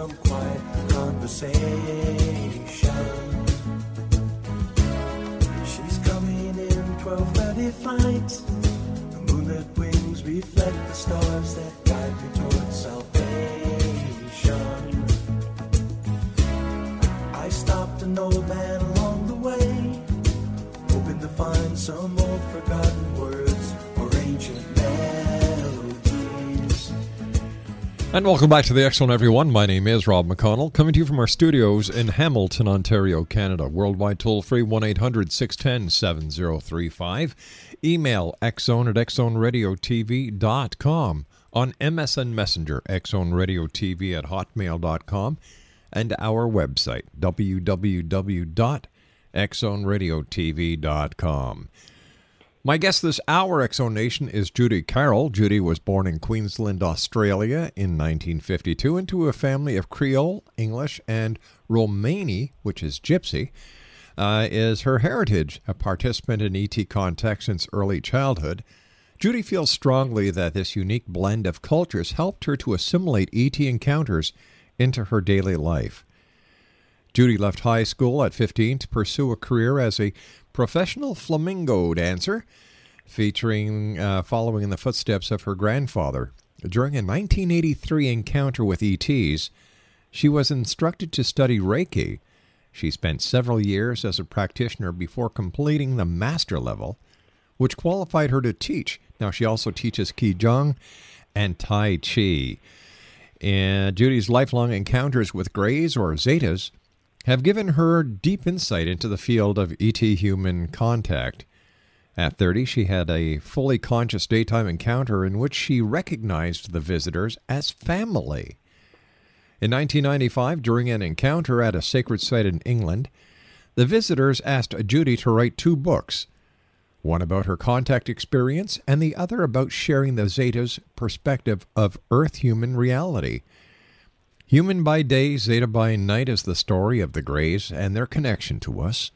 Some quiet conversation. She's coming in 12:30 flight. The moonlit wings reflect the stars that guide me towards salvation. I stopped an old man along the way hoping to find some And welcome back to the Excellent everyone. My name is Rob McConnell, coming to you from our studios in Hamilton, Ontario, Canada. Worldwide toll free 1 800 610 7035. Email xzone at xzoneradiotv.com. On MSN Messenger, xzoneradiotv at hotmail.com. And our website, www.xzoneradiotv.com. My guest this hour, Exonation, is Judy Carroll. Judy was born in Queensland, Australia in 1952 into a family of Creole, English, and Romani, which is Gypsy, uh, is her heritage. A participant in ET contact since early childhood, Judy feels strongly that this unique blend of cultures helped her to assimilate ET encounters into her daily life. Judy left high school at 15 to pursue a career as a professional flamenco dancer, featuring uh, following in the footsteps of her grandfather. During a 1983 encounter with ETs, she was instructed to study Reiki. She spent several years as a practitioner before completing the master level, which qualified her to teach. Now, she also teaches Qigong and Tai Chi. And Judy's lifelong encounters with Greys or Zetas have given her deep insight into the field of ET human contact. At 30, she had a fully conscious daytime encounter in which she recognized the visitors as family. In 1995, during an encounter at a sacred site in England, the visitors asked Judy to write two books one about her contact experience, and the other about sharing the Zeta's perspective of Earth human reality. Human by day, Zeta by night is the story of the Greys and their connection to us.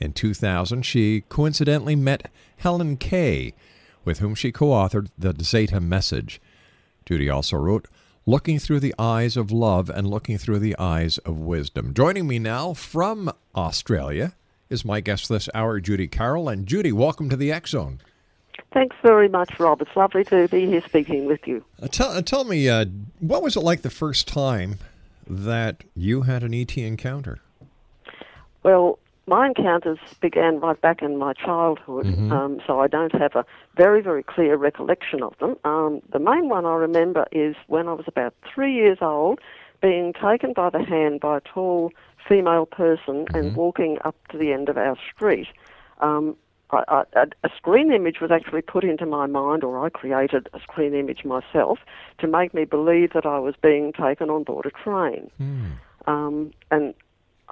In 2000, she coincidentally met Helen Kaye, with whom she co authored the Zeta Message. Judy also wrote Looking Through the Eyes of Love and Looking Through the Eyes of Wisdom. Joining me now from Australia is my guest this hour, Judy Carroll. And Judy, welcome to the X Zone. Thanks very much, Rob. It's lovely to be here speaking with you. Uh, tell, uh, tell me, uh, what was it like the first time that you had an ET encounter? Well, my encounters began right back in my childhood, um, so I don't have a very, very clear recollection of them. Um, the main one I remember is when I was about three years old, being taken by the hand by a tall female person and walking up to the end of our street. Um, I, I, a- a screen image was actually put into my mind, or I created a screen image myself to make me believe that I was being taken on board a train. Um, and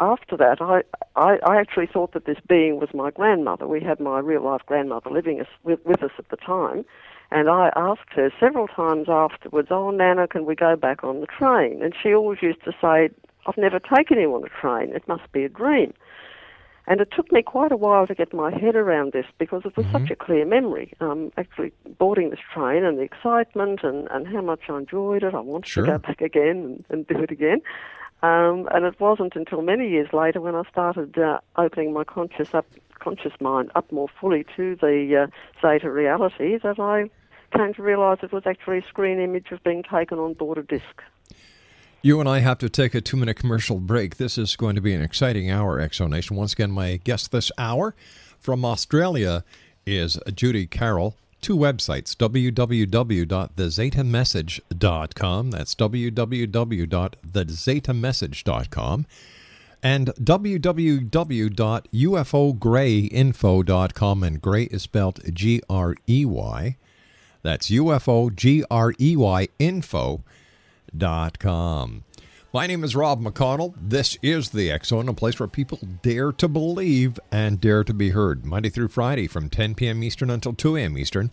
after that, I, I, I actually thought that this being was my grandmother. We had my real life grandmother living us, with, with us at the time. And I asked her several times afterwards, Oh, Nana, can we go back on the train? And she always used to say, I've never taken you on a train. It must be a dream. And it took me quite a while to get my head around this because it was Mm-hmm. such a clear memory. Um, actually, boarding this train and the excitement and, and how much I enjoyed it. I wanted Sure. to go back again and, and do it again. Um, and it wasn't until many years later when I started uh, opening my conscious up, conscious mind up more fully to the uh, Zeta reality that I came to realise it was actually a screen image of being taken on board a disc. You and I have to take a two minute commercial break. This is going to be an exciting hour, Exonation. Once again, my guest this hour from Australia is Judy Carroll. Two websites www.thezetamessage.com. That's www.thezetamessage.com. And www.ufogreyinfo.com. And Grey is spelled G R E Y. That's UFO G R E Y info com. My name is Rob McConnell. This is the Zone, a place where people dare to believe and dare to be heard. Monday through Friday from 10 p.m. Eastern until 2 a.m. Eastern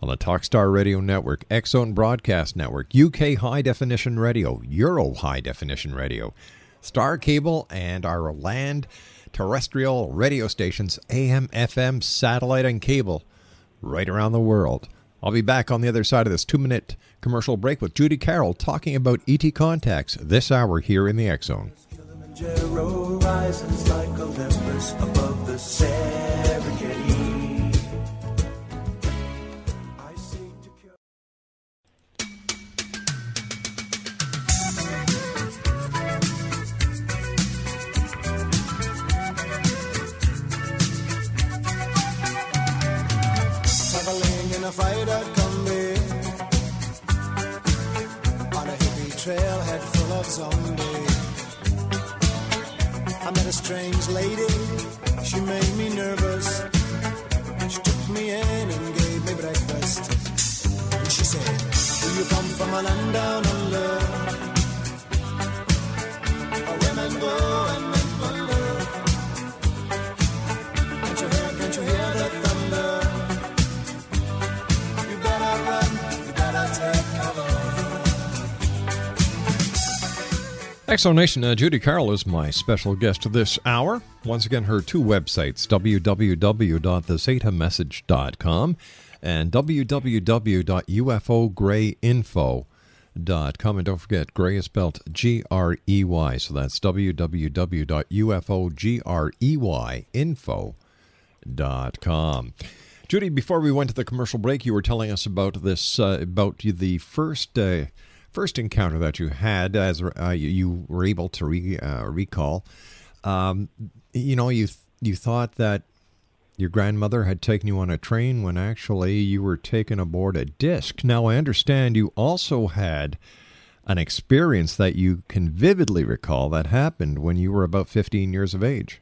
on the Talkstar Radio Network, Zone Broadcast Network, UK High Definition Radio, Euro High Definition Radio, Star Cable, and our land terrestrial radio stations, AM, FM, satellite, and cable right around the world. I'll be back on the other side of this two minute commercial break with Judy Carroll talking about ET contacts this hour here in the X Zone. Strange lady, Exonation, uh, Judy Carroll is my special guest this hour. Once again, her two websites, www.thezetamessage.com and www.ufogreyinfo.com. And don't forget, Grey is spelled G R E Y. So that's www.ufogreyinfo.com. Judy, before we went to the commercial break, you were telling us about this, uh, about the first. Uh, first encounter that you had as uh, you, were able to re, uh, recall, um, you know, you you thought that your grandmother had taken you on a train when actually you were taken aboard a disc. Now I understand you also had an experience that you can vividly recall that happened when you were about 15 years of age.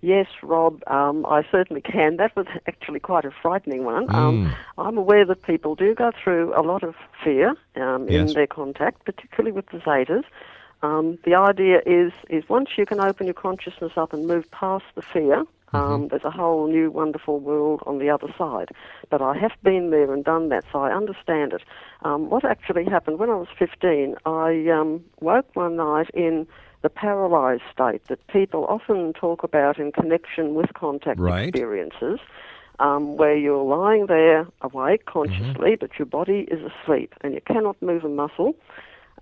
Yes, Rob, um, I certainly can. That was actually quite a frightening one. Mm. Um, I'm aware that people do go through a lot of fear um, in their contact, particularly with the Zetas. Um, the idea is, is once you can open your consciousness up and move past the fear, um, there's a whole new wonderful world on the other side. But I have been there and done that, so I understand it. Um, what actually happened when I was 15, I um, woke one night in the paralyzed state that people often talk about in connection with contact Right. experiences, um, where you're lying there awake consciously, but your body is asleep and you cannot move a muscle.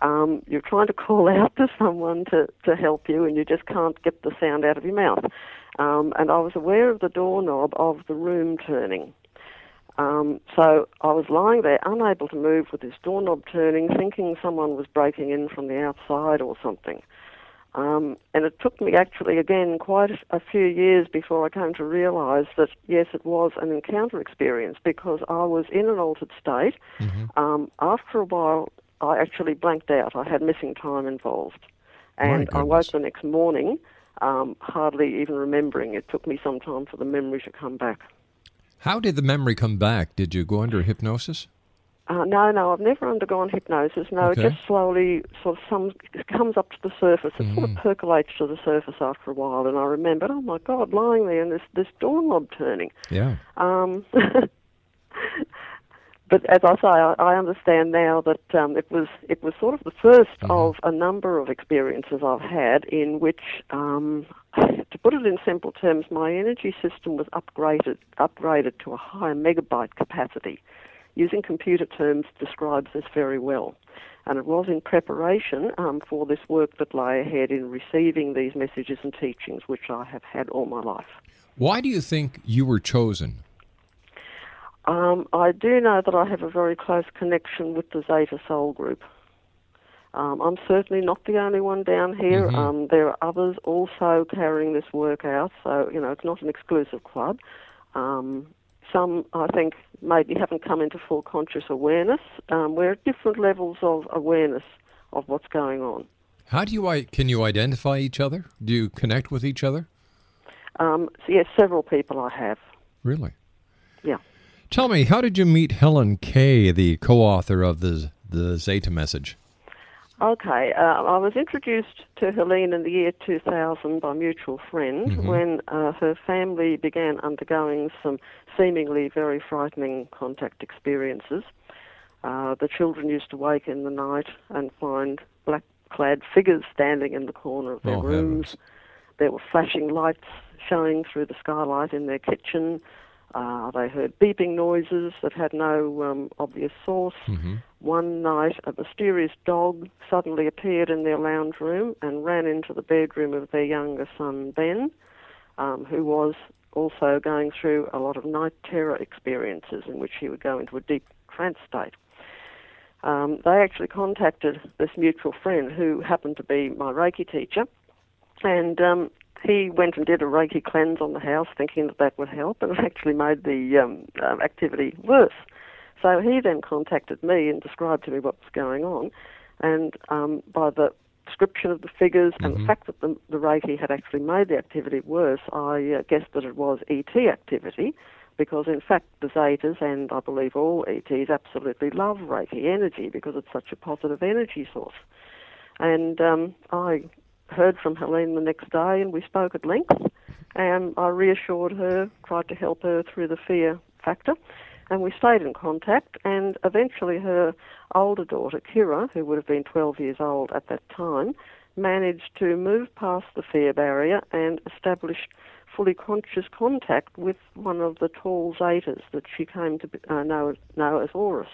Um, you're trying to call out to someone to, to help you, and you just can't get the sound out of your mouth. Um, and I was aware of the doorknob of the room turning. Um, so I was lying there, unable to move with this doorknob turning, thinking someone was breaking in from the outside or something. Um, and it took me actually, again, quite a few years before I came to realise that, yes, it was an encounter experience because I was in an altered state. Um, after a while, I actually blanked out. I had missing time involved. And I woke the next morning, um, hardly even remembering. It took me some time for the memory to come back. How did the memory come back? Did you go under hypnosis? Uh, no, no, I've never undergone hypnosis. No, Okay. it just slowly sort of some, it comes up to the surface. It sort Mm. of percolates to the surface after a while, and I remembered, oh my God, lying there and this this doorknob turning. Yeah. Um, but as I say, I, I understand now that um, it was it was sort of the 1st of a number of experiences I've had in which, um, to put it in simple terms, my energy system was upgraded upgraded to a higher megabyte capacity. Using computer terms describes this very well. And it was in preparation um, for this work that lay ahead in receiving these messages and teachings, which I have had all my life. Why do you think you were chosen? Um, I do know that I have a very close connection with the Zeta Soul Group. Um, I'm certainly not the only one down here. Mhm. Um, there are others also carrying this work out, so you know it's not an exclusive club. Um, some, I think, maybe haven't come into full conscious awareness. Um, we're at different levels of awareness of what's going on. How do you can you identify each other? Do you connect with each other? Um, so yes, several people I have. Really? Yeah. Tell me, how did you meet Helen Kaye, the co-author of the the Zeta message? Okay, uh, I was introduced to Helene in the year 2000 by a mutual friend Mhm. when uh, her family began undergoing some seemingly very frightening contact experiences. Uh, the children used to wake in the night and find black clad figures standing in the corner of their Oh, rooms. heavens. There were flashing lights showing through the skylight in their kitchen. Uh, they heard beeping noises that had no um, obvious source. Mm-hmm. One night, a mysterious dog suddenly appeared in their lounge room and ran into the bedroom of their younger son, Ben, um, who was also going through a lot of night terror experiences in which he would go into a deep trance state. Um, they actually contacted this mutual friend who happened to be my Reiki teacher, and um, he went and did a Reiki cleanse on the house, thinking that that would help, and it actually made the um, um, activity worse. So he then contacted me and described to me what was going on, and um, by the description of the figures and the fact that the, the Reiki had actually made the activity worse, I uh, guessed that it was ET activity, because in fact the Zetas and I believe all ETs absolutely love Reiki energy because it's such a positive energy source. And um, I heard from Helene the next day and we spoke at length and I reassured her, tried to help her through the fear factor and we stayed in contact and eventually her older daughter Kira, who would have been 12 years old at that time, managed to move past the fear barrier and established fully conscious contact with one of the tall Zetas that she came to uh, know, know as Horus.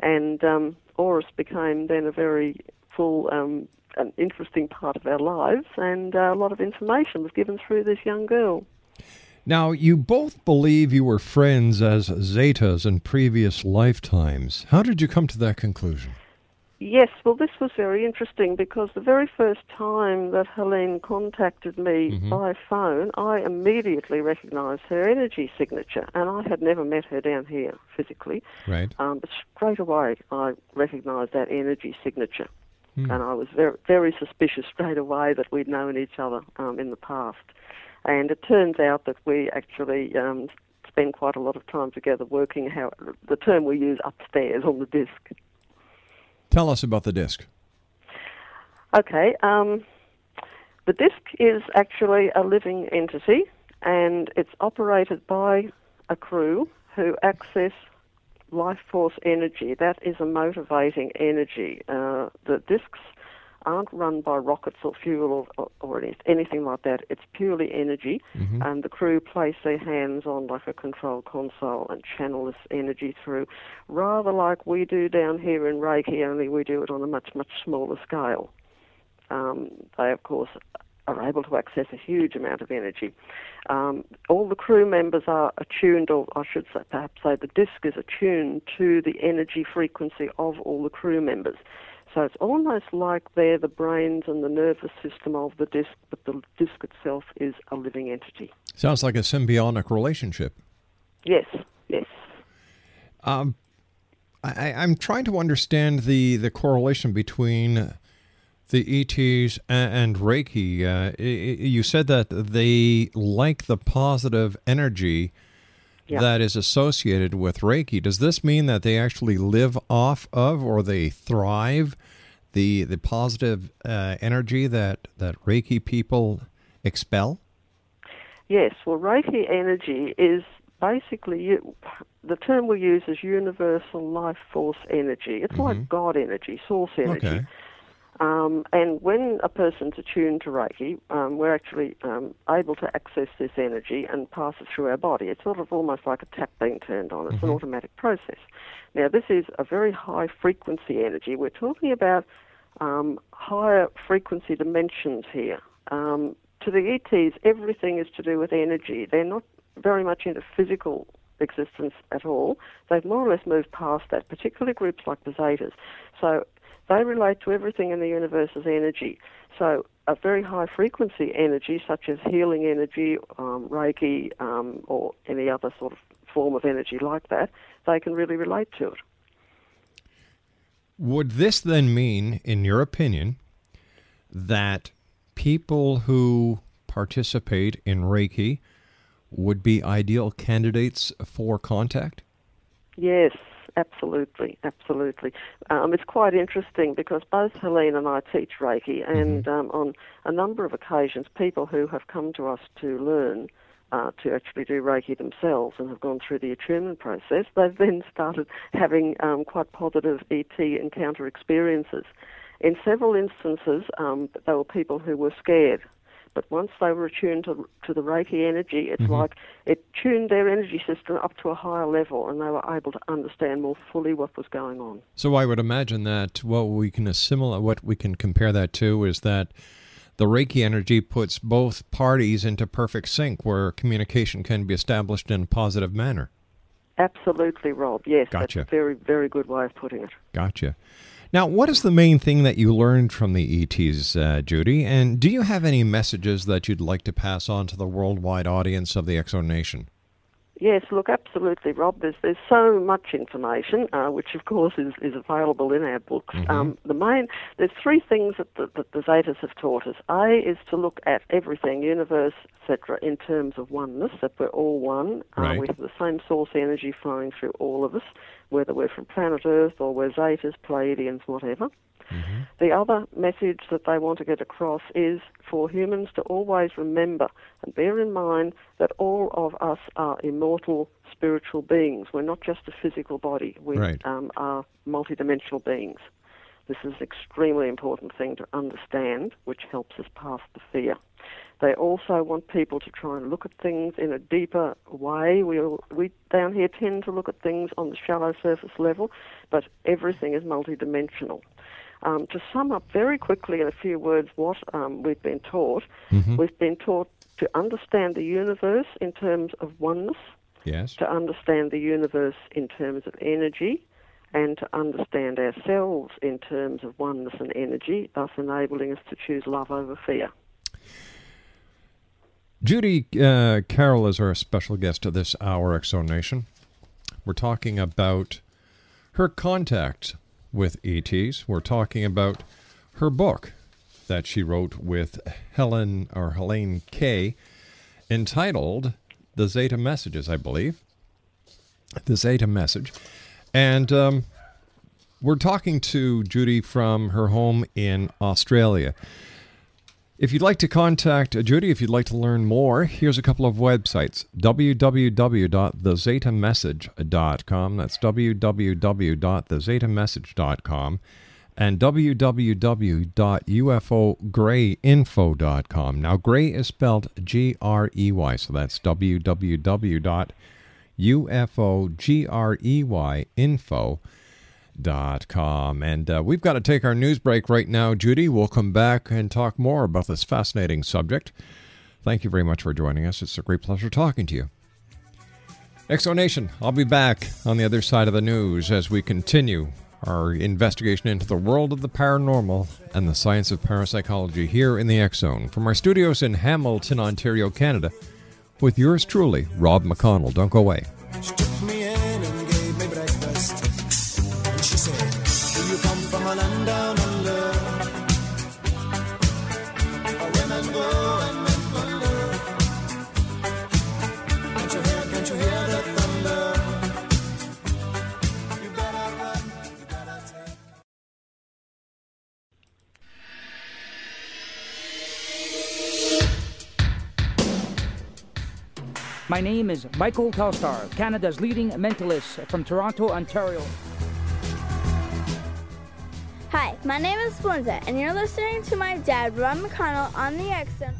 And um, Horus became then a very full, um, an interesting part of our lives, and uh, a lot of information was given through this young girl. Now, you both believe you were friends as Zetas in previous lifetimes. How did you come to that conclusion? Yes, well, this was very interesting because the very first time that Helene contacted me by phone, I immediately recognized her energy signature, and I had never met her down here physically. Right. Um, but straight away, I recognized that energy signature, and I was very, very suspicious straight away that we'd known each other um, in the past. And it turns out that we actually um, spend quite a lot of time together working how the term we use upstairs on the disc. Tell us about the disc. Okay. Um, the disc is actually a living entity, and it's operated by a crew who access life force energy. That is a motivating energy. Uh, the discs aren't run by rockets or fuel or, or any- anything like that. It's purely energy, and the crew place their hands on like a control console and channel this energy through, rather like we do down here in Reiki, only we do it on a much, much smaller scale. Um, they, of course, are able to access a huge amount of energy. Um, all the crew members are attuned, or I should say, perhaps say, the disc is attuned to the energy frequency of all the crew members. So it's almost like they're the brains and the nervous system of the disc, but the disc itself is a living entity. Sounds like a symbiotic relationship. Yes, yes. Um, I, I'm trying to understand the, the correlation between the ETs and, and Reiki. Uh, you said that they like the positive energy Yeah. that is associated with Reiki. Does this mean that they actually live off of or they thrive the the positive uh, energy that, that Reiki people expel? Yes, well, Reiki energy is basically, you, the term we use is universal life force energy. It's like God energy, source energy. Okay. Um, and when a person's attuned to Reiki, um, we're actually um, able to access this energy and pass it through our body. It's sort of almost like a tap being turned on. It's an automatic process. Now, this is a very high frequency energy. We're talking about um, higher frequency dimensions here. Um, to the ETs, everything is to do with energy. They're not very much into physical existence at all. They've more or less moved past that, particularly groups like the Zetas. So they relate to everything in the universe as energy. So a very high frequency energy, such as healing energy, um, Reiki, um, or any other sort of form of energy like that, they can really relate to it. Would this then mean, in your opinion, that people who participate in Reiki would be ideal candidates for contact? Yes, absolutely, absolutely. Um, it's quite interesting because both Helene and I teach Reiki, and um, on a number of occasions, people who have come to us to learn uh, to actually do Reiki themselves and have gone through the attunement process, they've then started having um, quite positive ET encounter experiences. In several instances, um, they were people who were scared but once they were attuned to, to the Reiki energy, it's mm-hmm. like it tuned their energy system up to a higher level and they were able to understand more fully what was going on. So I would imagine that what we can assimilate, what we can compare that to is that the Reiki energy puts both parties into perfect sync where communication can be established in a positive manner. Absolutely, Rob. Yes, Gotcha. that's a very, very good way of putting it. Gotcha. Now, what is the main thing that you learned from the ETs, uh, Judy? And do you have any messages that you'd like to pass on to the worldwide audience of the Exo Nation? Yes, look, absolutely, Rob. There's there's so much information, uh, which of course is, is available in our books. Um, the main there's three things that the, that the Zetas have taught us. A is to look at everything, universe, etc., in terms of oneness. That we're all one. Uh, we have the same source energy flowing through all of us, whether we're from planet Earth or we're Zetas, Pleiadians, whatever. The other message that they want to get across is for humans to always remember and bear in mind that all of us are immortal spiritual beings. We're not just a physical body. We Right. um, are multidimensional beings. This is an extremely important thing to understand, which helps us pass the fear. They also want people to try and look at things in a deeper way. We, all- we down here tend to look at things on the shallow surface level, but everything is multidimensional. Um, to sum up very quickly in a few words what um, we've been taught, we've been taught to understand the universe in terms of oneness, Yes. to understand the universe in terms of energy, and to understand ourselves in terms of oneness and energy, thus enabling us to choose love over fear. Judy uh, Carroll is our special guest of this hour, Exo Nation. We're talking about her contact with ETs. We're talking about her book that she wrote with Helen or Helene Kaye, entitled "The Zeta Messages," I believe. The Zeta Message, and um, we're talking to Judy from her home in Australia. If you'd like to contact Judy, if you'd like to learn more, here's a couple of websites www.thezetamessage.com. That's www.thezetamessage.com and www.ufogreyinfo.com. Now, gray is spelled G R E Y, so that's www.ufogreyinfo.com dot com. And uh, we've got to take our news break right now, Judy. We'll come back and talk more about this fascinating subject. Thank you very much for joining us. It's a great pleasure talking to you. Exo Nation, I'll be back on the other side of the news as we continue our investigation into the world of the paranormal and the science of parapsychology here in the Zone. From our studios in Hamilton, Ontario, Canada, with yours truly, Rob McConnell. Don't go away. My name is Michael Telstar, Canada's leading mentalist from Toronto, Ontario. Hi, my name is Belinda, and you're listening to my dad, Rob McConnell, on the X Zone.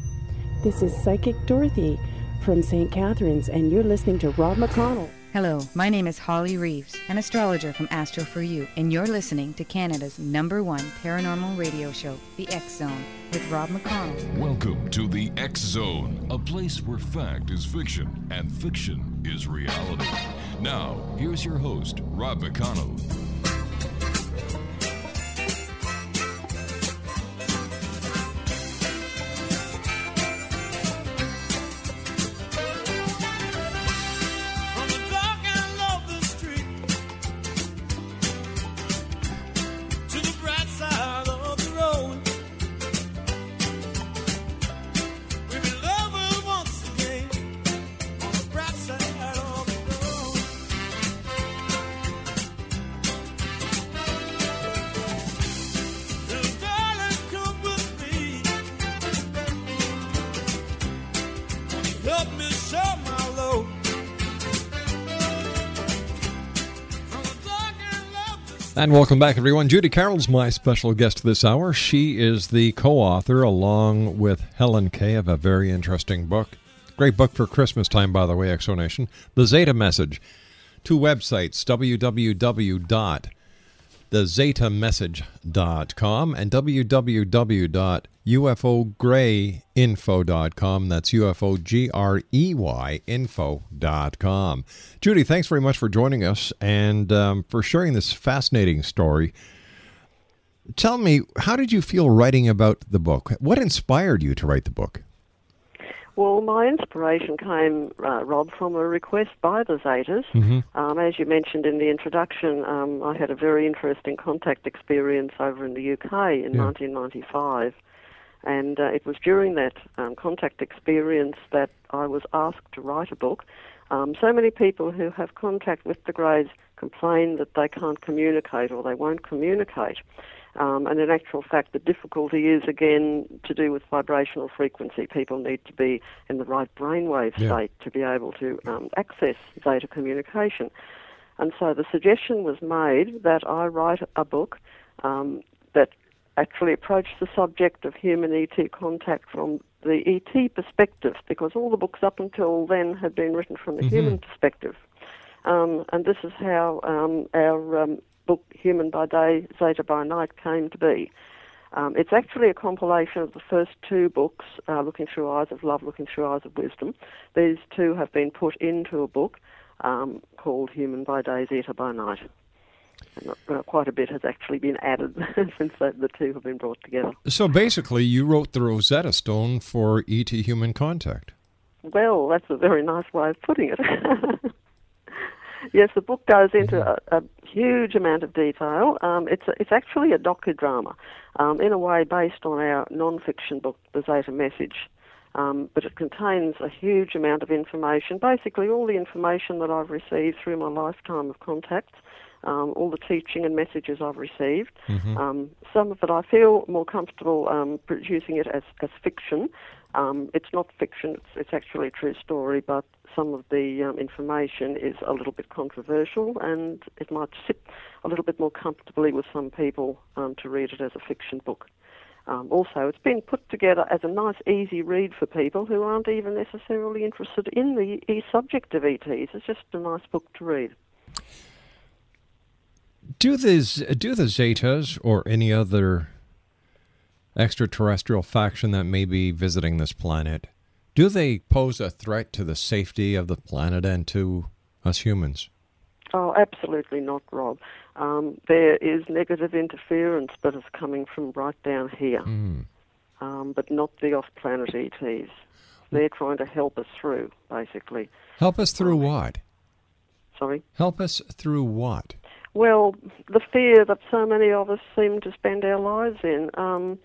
This is Psychic Dorothy from St. Catharines, and you're listening to Rob McConnell. Hello, my name is Holly Reeves, an astrologer from Astro for You, and you're listening to Canada's number one paranormal radio show, The X Zone, with Rob McConnell. Welcome to the X Zone, a place where fact is fiction and fiction is reality. Now, here's your host, Rob McConnell. And welcome back, everyone. Judy Carroll's my special guest this hour. She is the co author, along with Helen Kaye, of a very interesting book. Great book for Christmas time, by the way, Exonation. The Zeta Message. Two websites www.thezetamessage.com and www.ufogreyinfo.com. That's U F O G R E Y info.com. Judy, thanks very much for joining us and um, for sharing this fascinating story. Tell me, how did you feel writing about the book? What inspired you to write the book? Well, my inspiration came, uh, Rob, from a request by the Zetas. Mhm. Um, as you mentioned in the introduction, um, I had a very interesting contact experience over in the UK in Yeah. 1995. And uh, it was during that um, contact experience that I was asked to write a book. Um, so many people who have contact with the Greys complain that they can't communicate or they won't communicate. Um, and in actual fact, the difficulty is again to do with vibrational frequency. People need to be in the right brainwave Yeah. state to be able to um, access Zeta communication. And so the suggestion was made that I write a book um, that actually approached the subject of human ET contact from the ET perspective, because all the books up until then had been written from the Mhm. human perspective. Um, and this is how um, our um, book, Human by Day, Zeta by Night, came to be. Um, it's actually a compilation of the first two books, uh, Looking Through Eyes of Love, Looking Through Eyes of Wisdom. These two have been put into a book um, called Human by Day, Zeta by Night. And, uh, quite a bit has actually been added since the, the two have been brought together. So basically, you wrote the Rosetta Stone for ET Human Contact. Well, that's a very nice way of putting it. yes, the book goes into a, a huge amount of detail. Um, it's a, it's actually a docudrama, um, in a way based on our non-fiction book, The Zeta Message. Um, but it contains a huge amount of information, basically all the information that I've received through my lifetime of contacts, um, all the teaching and messages I've received. Mhm. Um, some of it I feel more comfortable um, producing it as, as fiction. Um, it's not fiction, it's, it's actually a true story, but some of the um, information is a little bit controversial and it might sit a little bit more comfortably with some people um, to read it as a fiction book. Um, also, it's been put together as a nice, easy read for people who aren't even necessarily interested in the e- subject of ETs. It's just a nice book to read. Do these do the Zetas or any other extraterrestrial faction that may be visiting this planet? Do they pose a threat to the safety of the planet and to us humans? Oh, absolutely not, Rob. Um, there is negative interference, but it's coming from right down here, Hmm. um, but not the off-planet ETs. They're trying to help us through, basically. Help us through what? Sorry. Help us through what? Well, the fear that so many of us seem to spend our lives in. Um,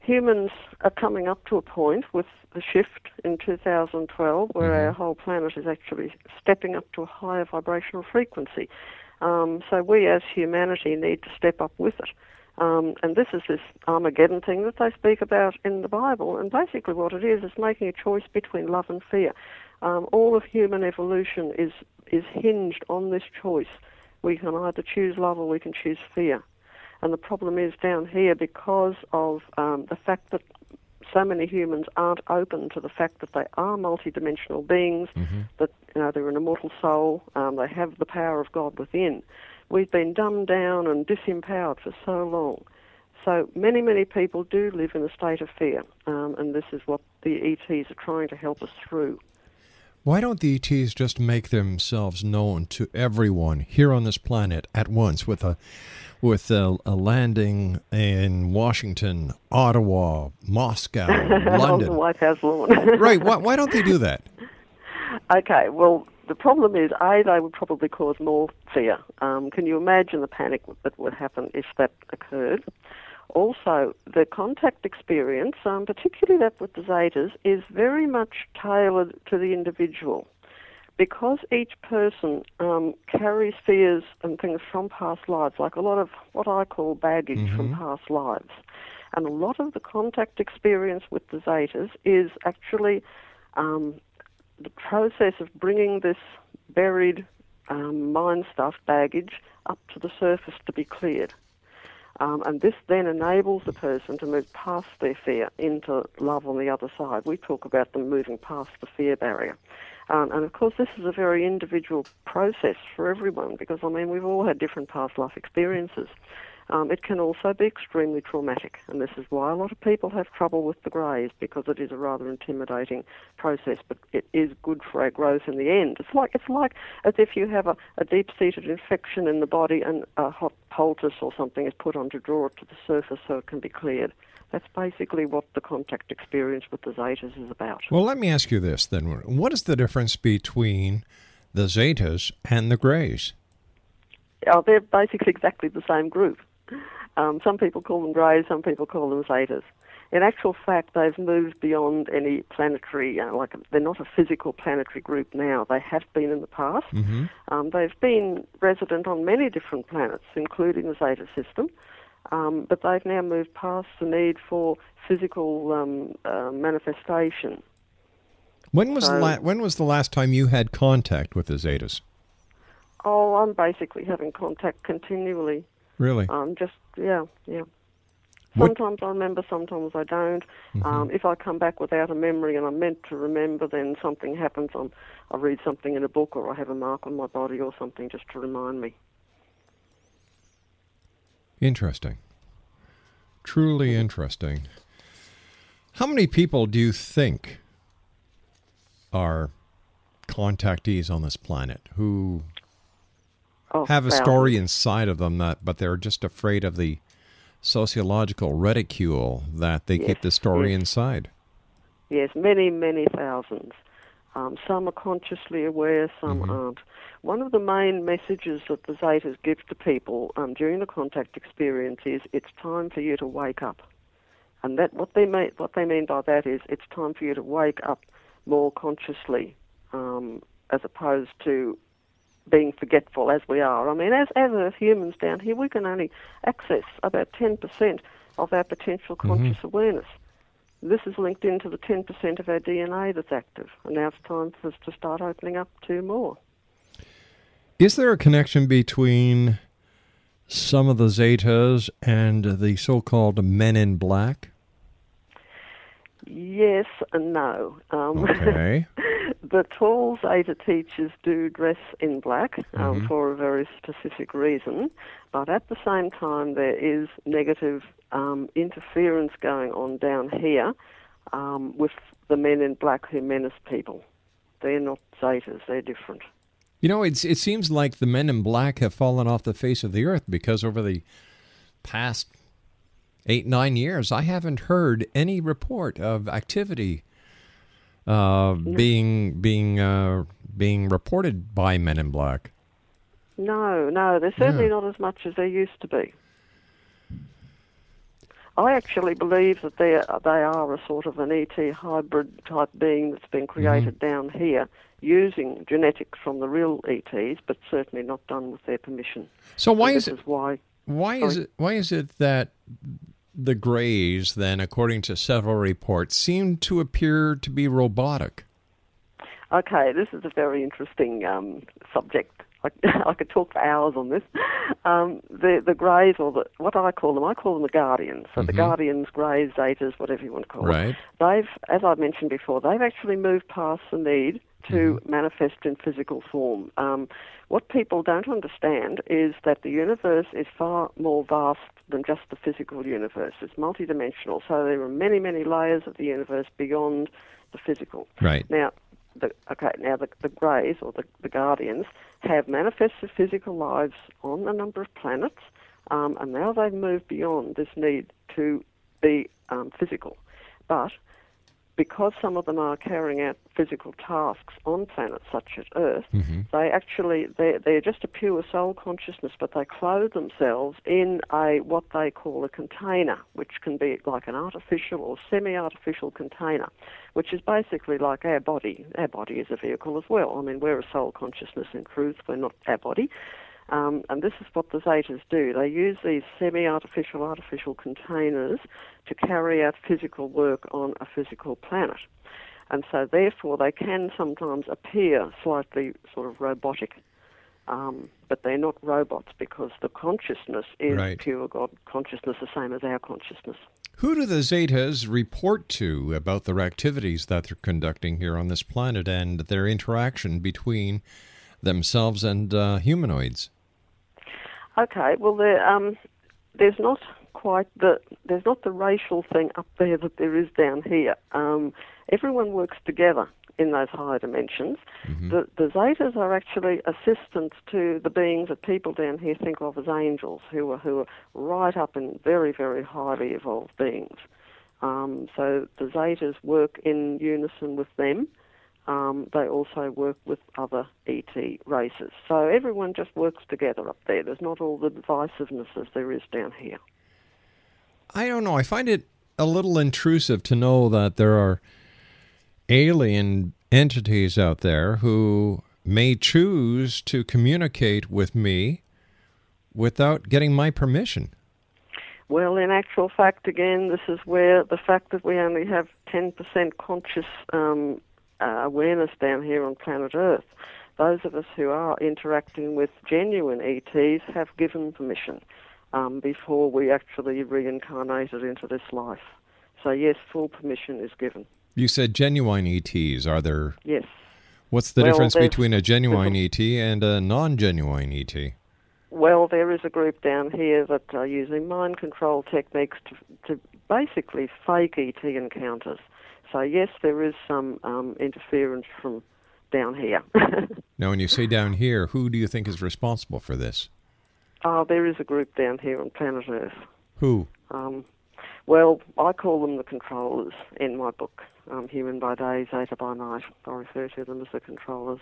humans are coming up to a point with the shift in 2012 where our whole planet is actually stepping up to a higher vibrational frequency. Um, so we as humanity need to step up with it. Um, and this is this Armageddon thing that they speak about in the Bible. And basically, what it is is making a choice between love and fear. Um, all of human evolution is is hinged on this choice. We can either choose love or we can choose fear. And the problem is down here because of um, the fact that so many humans aren't open to the fact that they are multidimensional beings, that you know they're an immortal soul, um, they have the power of God within. We've been dumbed down and disempowered for so long. So many, many people do live in a state of fear, um, and this is what the ETs are trying to help us through. Why don't the ETs just make themselves known to everyone here on this planet at once with a with a, a landing in Washington, Ottawa, Moscow, London? White House lawn. right. Why, why don't they do that? Okay, well, the problem is, A, they would probably cause more fear. Um, can you imagine the panic that would happen if that occurred? Also, the contact experience, um, particularly that with the Zetas, is very much tailored to the individual. Because each person um, carries fears and things from past lives, like a lot of what I call baggage from past lives. And a lot of the contact experience with the Zetas is actually um, the process of bringing this buried um, mind stuff, baggage, up to the surface to be cleared. Um, and this then enables the person to move past their fear into love on the other side. We talk about them moving past the fear barrier. Um, and of course, this is a very individual process for everyone because, I mean, we've all had different past life experiences. Um, it can also be extremely traumatic, and this is why a lot of people have trouble with the greys because it is a rather intimidating process. But it is good for our growth in the end. It's like it's like as if you have a, a deep-seated infection in the body and a hot poultice or something is put on to draw it to the surface so it can be cleared. That's basically what the contact experience with the Zetas is about. Well, let me ask you this then. What is the difference between the Zetas and the Greys? Oh, they're basically exactly the same group. Um, some people call them greys, some people call them zetas. In actual fact, they've moved beyond any planetary, know, like they're not a physical planetary group now. They have been in the past. Um, they've been resident on many different planets, including the Zeta system, um, but they've now moved past the need for physical um, uh, manifestation. When was the la- when was the last time you had contact with the Zetas? Oh, I'm basically having contact continually. Really? Um, just yeah, yeah. What- Sometimes I remember, sometimes I don't. Um, if I come back without a memory and I'm meant to remember, then something happens. I'm, I read something in a book or I have a mark on my body or something just to remind me. Interesting. Truly interesting. How many people do you think are contactees on this planet who Oh, have a thousands. story inside of them that but they're just afraid of the sociological ridicule that they keep the story yes. inside? Yes, many, many thousands. Um, some are consciously aware, some aren't. One of the main messages that the Zetas give to people um, during the contact experience is it's time for you to wake up. And that what they mean what they mean by that is it's time for you to wake up more consciously, um, as opposed to being forgetful as we are. I mean, as as Earth humans down here, we can only access about ten percent of our potential mm-hmm. conscious awareness. This is linked into the 10% of our DNA that's active, and now it's time for us to start opening up to more. Is there a connection between some of the Zetas and the so-called Men in Black? Yes and no. Um, Okay. the tall Zeta teachers do dress in black um, for a very specific reason, but at the same time, there is negative um, interference going on down here um, with the men in black who menace people. They're not Zetas, they're different. You know, it's, it seems like the men in black have fallen off the face of the earth because over the past eight, nine years, I haven't heard any report of activity uh, being being uh, being reported by men in black. No, no, they're certainly not as much as they used to be. I actually believe that they they are a sort of an ET hybrid type being that's been created down here using genetics from the real ETs, but certainly not done with their permission. So why And is it? is why Why is it? Why is it that the Greys, then, according to several reports, seem to appear to be robotic? Okay, this is a very interesting um, subject. I, I could talk for hours on this. Um, the the Greys, or the, what I call them, I call them the Guardians. So the Mhm. Guardians, Greys, Zetas, whatever you want to call Right. it. They've, as I've mentioned before, they've actually moved past the need to manifest in physical form. Um, what people don't understand is that the universe is far more vast than just the physical universe. It's multidimensional, so there are many, many layers of the universe beyond the physical. Right. Now, the, okay, now the, the Greys or the, the Guardians have manifested physical lives on a number of planets, um, and now they've moved beyond this need to be um, physical. But because some of them are carrying out physical tasks on planets such as Earth, mm-hmm. they actually they're, they're just a pure soul consciousness, but they clothe themselves in a what they call a container, which can be like an artificial or semi-artificial container, which is basically like our body. Our body is a vehicle as well. I mean, we're a soul consciousness in truth. We're not our body. Um, and this is what the Zetas do. They use these semi-artificial, artificial containers to carry out physical work on a physical planet. And so therefore they can sometimes appear slightly sort of robotic. Um, but they're not robots because the consciousness is Right. pure God consciousness, the same as our consciousness. Who do the Zetas report to about their activities that they're conducting here on this planet and their interaction between themselves and uh, humanoids? Okay, well there um, there's not quite the there's not the racial thing up there that there is down here. Um, everyone works together in those higher dimensions. The the Zetas are actually assistants to the beings that people down here think of as angels, who are who are right up in very very highly evolved beings. Um, so the Zetas work in unison with them. Um, they also work with other ET races. So everyone just works together up there. There's not all the divisiveness as there is down here. I don't know. I find it a little intrusive to know that there are alien entities out there who may choose to communicate with me without getting my permission. Well, in actual fact, again, this is where the fact that we only have 10% conscious um, uh, awareness down here on planet Earth, those of us who are interacting with genuine ETs have given permission um, before we actually reincarnated into this life. So, yes, full permission is given. You said genuine ETs. Are there? Yes. What's the Well, difference between a genuine ET and a non-genuine E ET? Well, there is a group down here that are using mind control techniques to, to basically fake ET encounters. So, yes, there is some um, interference from down here. Now, when you say down here, who do you think is responsible for this? oh, there is a group down here on planet Earth. Who? Um, well, I call them the controllers in my book, um, Human by Day, Zeta by Night. I refer to them as the controllers.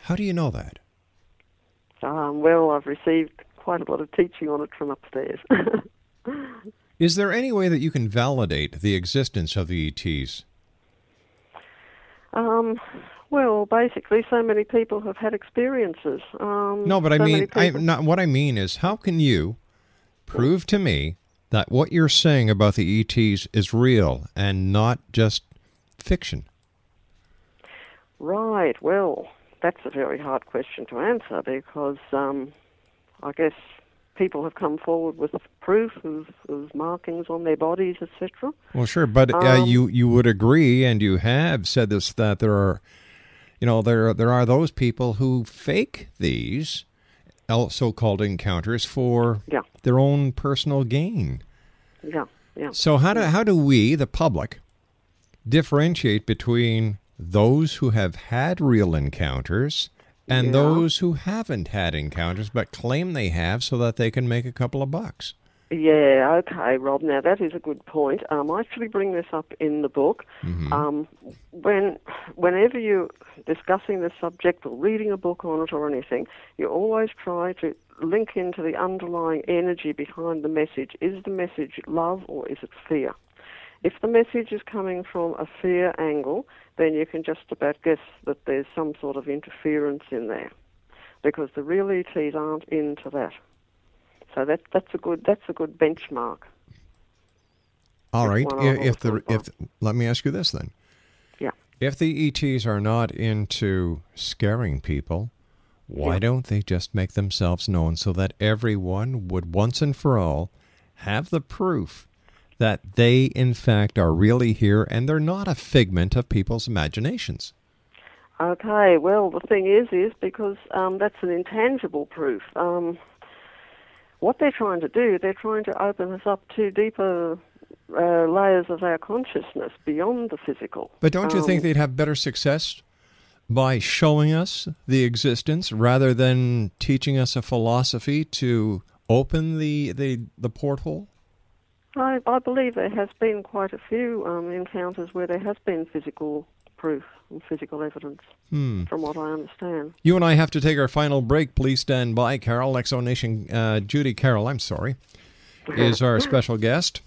How do you know that? Um, well, I've received quite a lot of teaching on it from upstairs. Is there any way that you can validate the existence of the ETs? Um, well, basically, so many people have had experiences. Um, No, but I so mean, I not what I mean is, how can you prove to me that what you're saying about the ETs is real and not just fiction? Right. Well, that's a very hard question to answer because um, I guess people have come forward with proof of, of markings on their bodies, etc. Well, sure, but uh, Um, you you would agree, and you have said this that there are, you know, there there are those people who fake these so-called encounters for Yeah. their own personal gain. Yeah. Yeah. So how do how do we, the public, differentiate between those who have had real encounters and Yeah. those who haven't had encounters but claim they have so that they can make a couple of bucks? Yeah, okay, Rob. Now that is a good point. Um, I actually bring this up in the book. Um, when, whenever you're discussing the subject or reading a book on it or anything, you always try to link into the underlying energy behind the message. Is the message love or is it fear? If the message is coming from a fear angle, then you can just about guess that there's some sort of interference in there, because the real ETs aren't into that. So that that's a good that's a good benchmark. All right. That's right. one i- I've If the if let me ask you this then. Yeah. If the ETs are not into scaring people, why Yeah. don't they just make themselves known so that everyone would once and for all have the proof that they in fact are really here and they're not a figment of people's imaginations? Okay, well, the thing is, is because um, that's an intangible proof. Um, what they're trying to do, they're trying to open us up to deeper uh, layers of our consciousness beyond the physical. But don't you think Um, they'd have better success by showing us the existence rather than teaching us a philosophy to open the the, the porthole? I, I believe there has been quite a few um, encounters where there has been physical proof and physical evidence, Hmm. from what I understand. You and I have to take our final break. Please stand by. Carol, Exo Nation, uh, Judy Carroll, I'm sorry, is our special guest.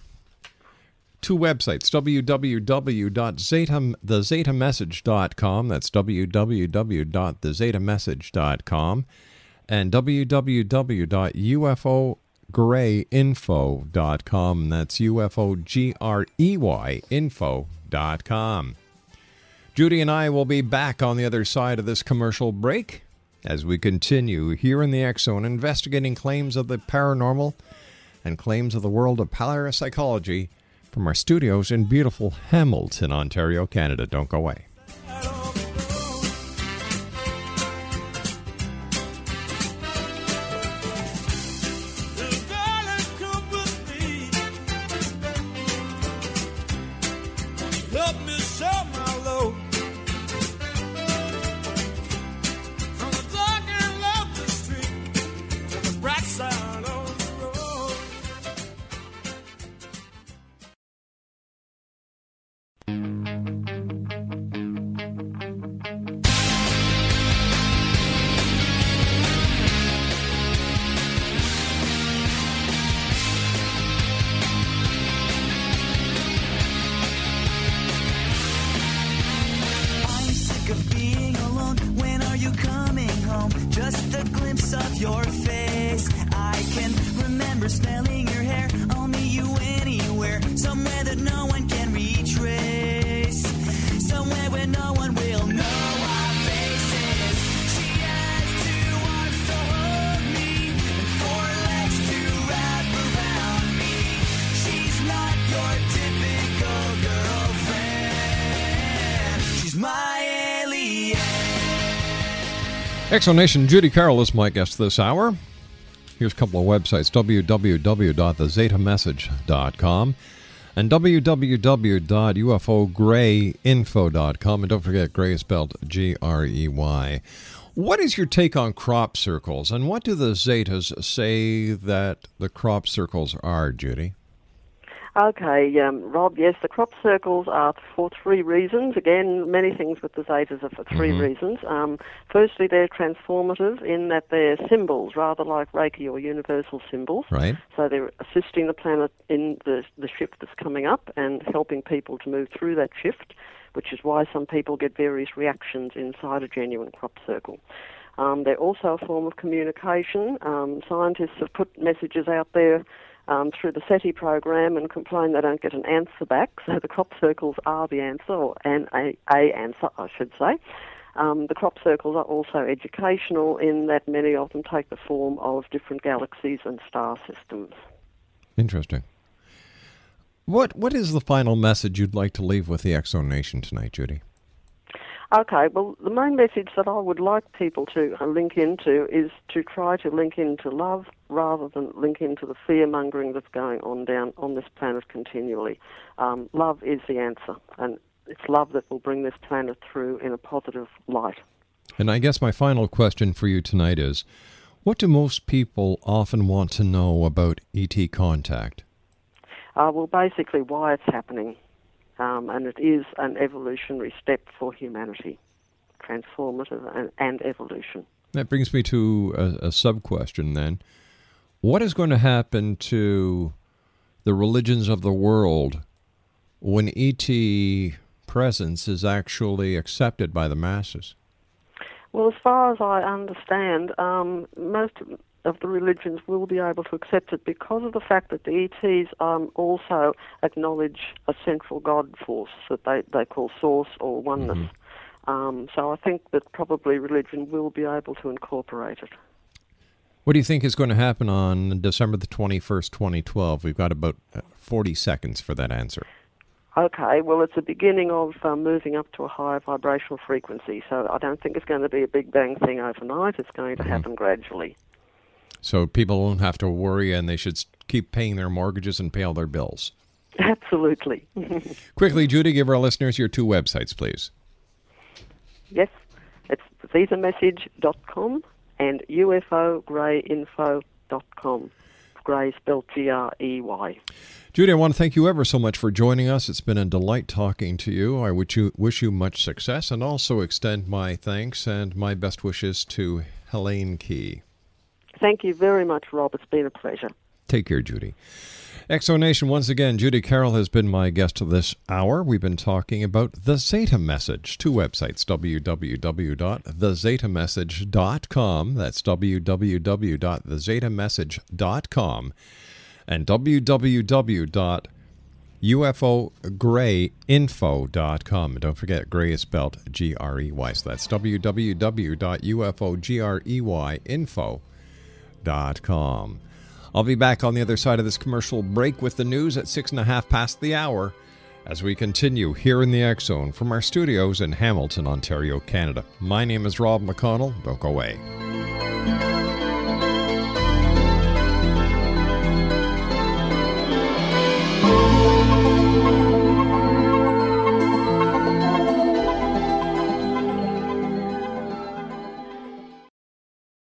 Two websites, www.thezetamessage.com, that's www.thezetamessage.com, and www.ufogreyinfo.com, that's U-F-O-G-R-E-Y info.com. Judy and I will be back on the other side of this commercial break as we continue here in the X Zone investigating claims of the paranormal and claims of the world of parapsychology from our studios in beautiful Hamilton, Ontario, Canada. Don't go away. Love Exonation Judy Carroll is my guest this hour. Here's a couple of websites www.thezetamessage.com and www.ufogreyinfo.com. And don't forget, Grey is spelled G R E Y. What is your take on crop circles, and what do the Zetas say that the crop circles are, Judy? Okay, um, Rob, yes, the crop circles are for three reasons. Again, many things with the Zetas are for 3 Mhm. reasons. Um, firstly, they're transformative in that they're symbols, rather like Reiki or universal symbols. Right. So they're assisting the planet in the, the shift that's coming up and helping people to move through that shift, which is why some people get various reactions inside a genuine crop circle. Um, they're also a form of communication. Um, scientists have put messages out there um, through the SETI program and complain they don't get an answer back. So the crop circles are the answer, or an a, a answer, I should say. Um, the crop circles are also educational in that many of them take the form of different galaxies and star systems. Interesting. What What is the final message you'd like to leave with the Exo Nation tonight, Judy? Okay, well, the main message that I would like people to uh, link into is to try to link into love rather than link into the fear mongering that's going on down on this planet continually. Um, love is the answer, and it's love that will bring this planet through in a positive light. And I guess my final question for you tonight is what do most people often want to know about ET contact? Uh, well, basically, why it's happening, um, and it is an evolutionary step for humanity, transformative and, and evolution. That brings me to a, a sub question then. What is going to happen to the religions of the world when ET presence is actually accepted by the masses? Well, as far as I understand, um, most of the religions will be able to accept it because of the fact that the ETs um, also acknowledge a central God force that they, they call source or oneness. Um, so I think that probably religion will be able to incorporate it. What do you think is going to happen on December the 21st, 2012? We've got about uh, 40 seconds for that answer. Okay, well, it's a beginning of um, moving up to a higher vibrational frequency. So I don't think it's going to be a big bang thing overnight. It's going to happen gradually. So people won't have to worry and they should keep paying their mortgages and pay all their bills. Absolutely. Quickly, Judy, give our listeners your two websites, please. yes, it's thezetamessage.com and ufogreyinfo.com. Grey spelled G R E Y. Judy, I want to thank you ever so much for joining us. It's been a delight talking to you. I wish you, wish you much success and also extend my thanks and my best wishes to Helene Kaye. Thank you very much, Rob. It's been a pleasure. Take care, Judy. Exonation, once again, Judy Carroll has been my guest this hour. We've been talking about the Zeta Message. Two websites, www.thezetamessage.com. That's www.thezetamessage.com. And www.ufogreyinfo.com. Don't forget, gray is spelled G R E Y. So that's www.ufogreyinfo.com. I'll be back on the other side of this commercial break with the news at six and a half past the hour as we continue here in the X Zone from our studios in Hamilton, Ontario, Canada. My name is Rob McConnell. Don't go away.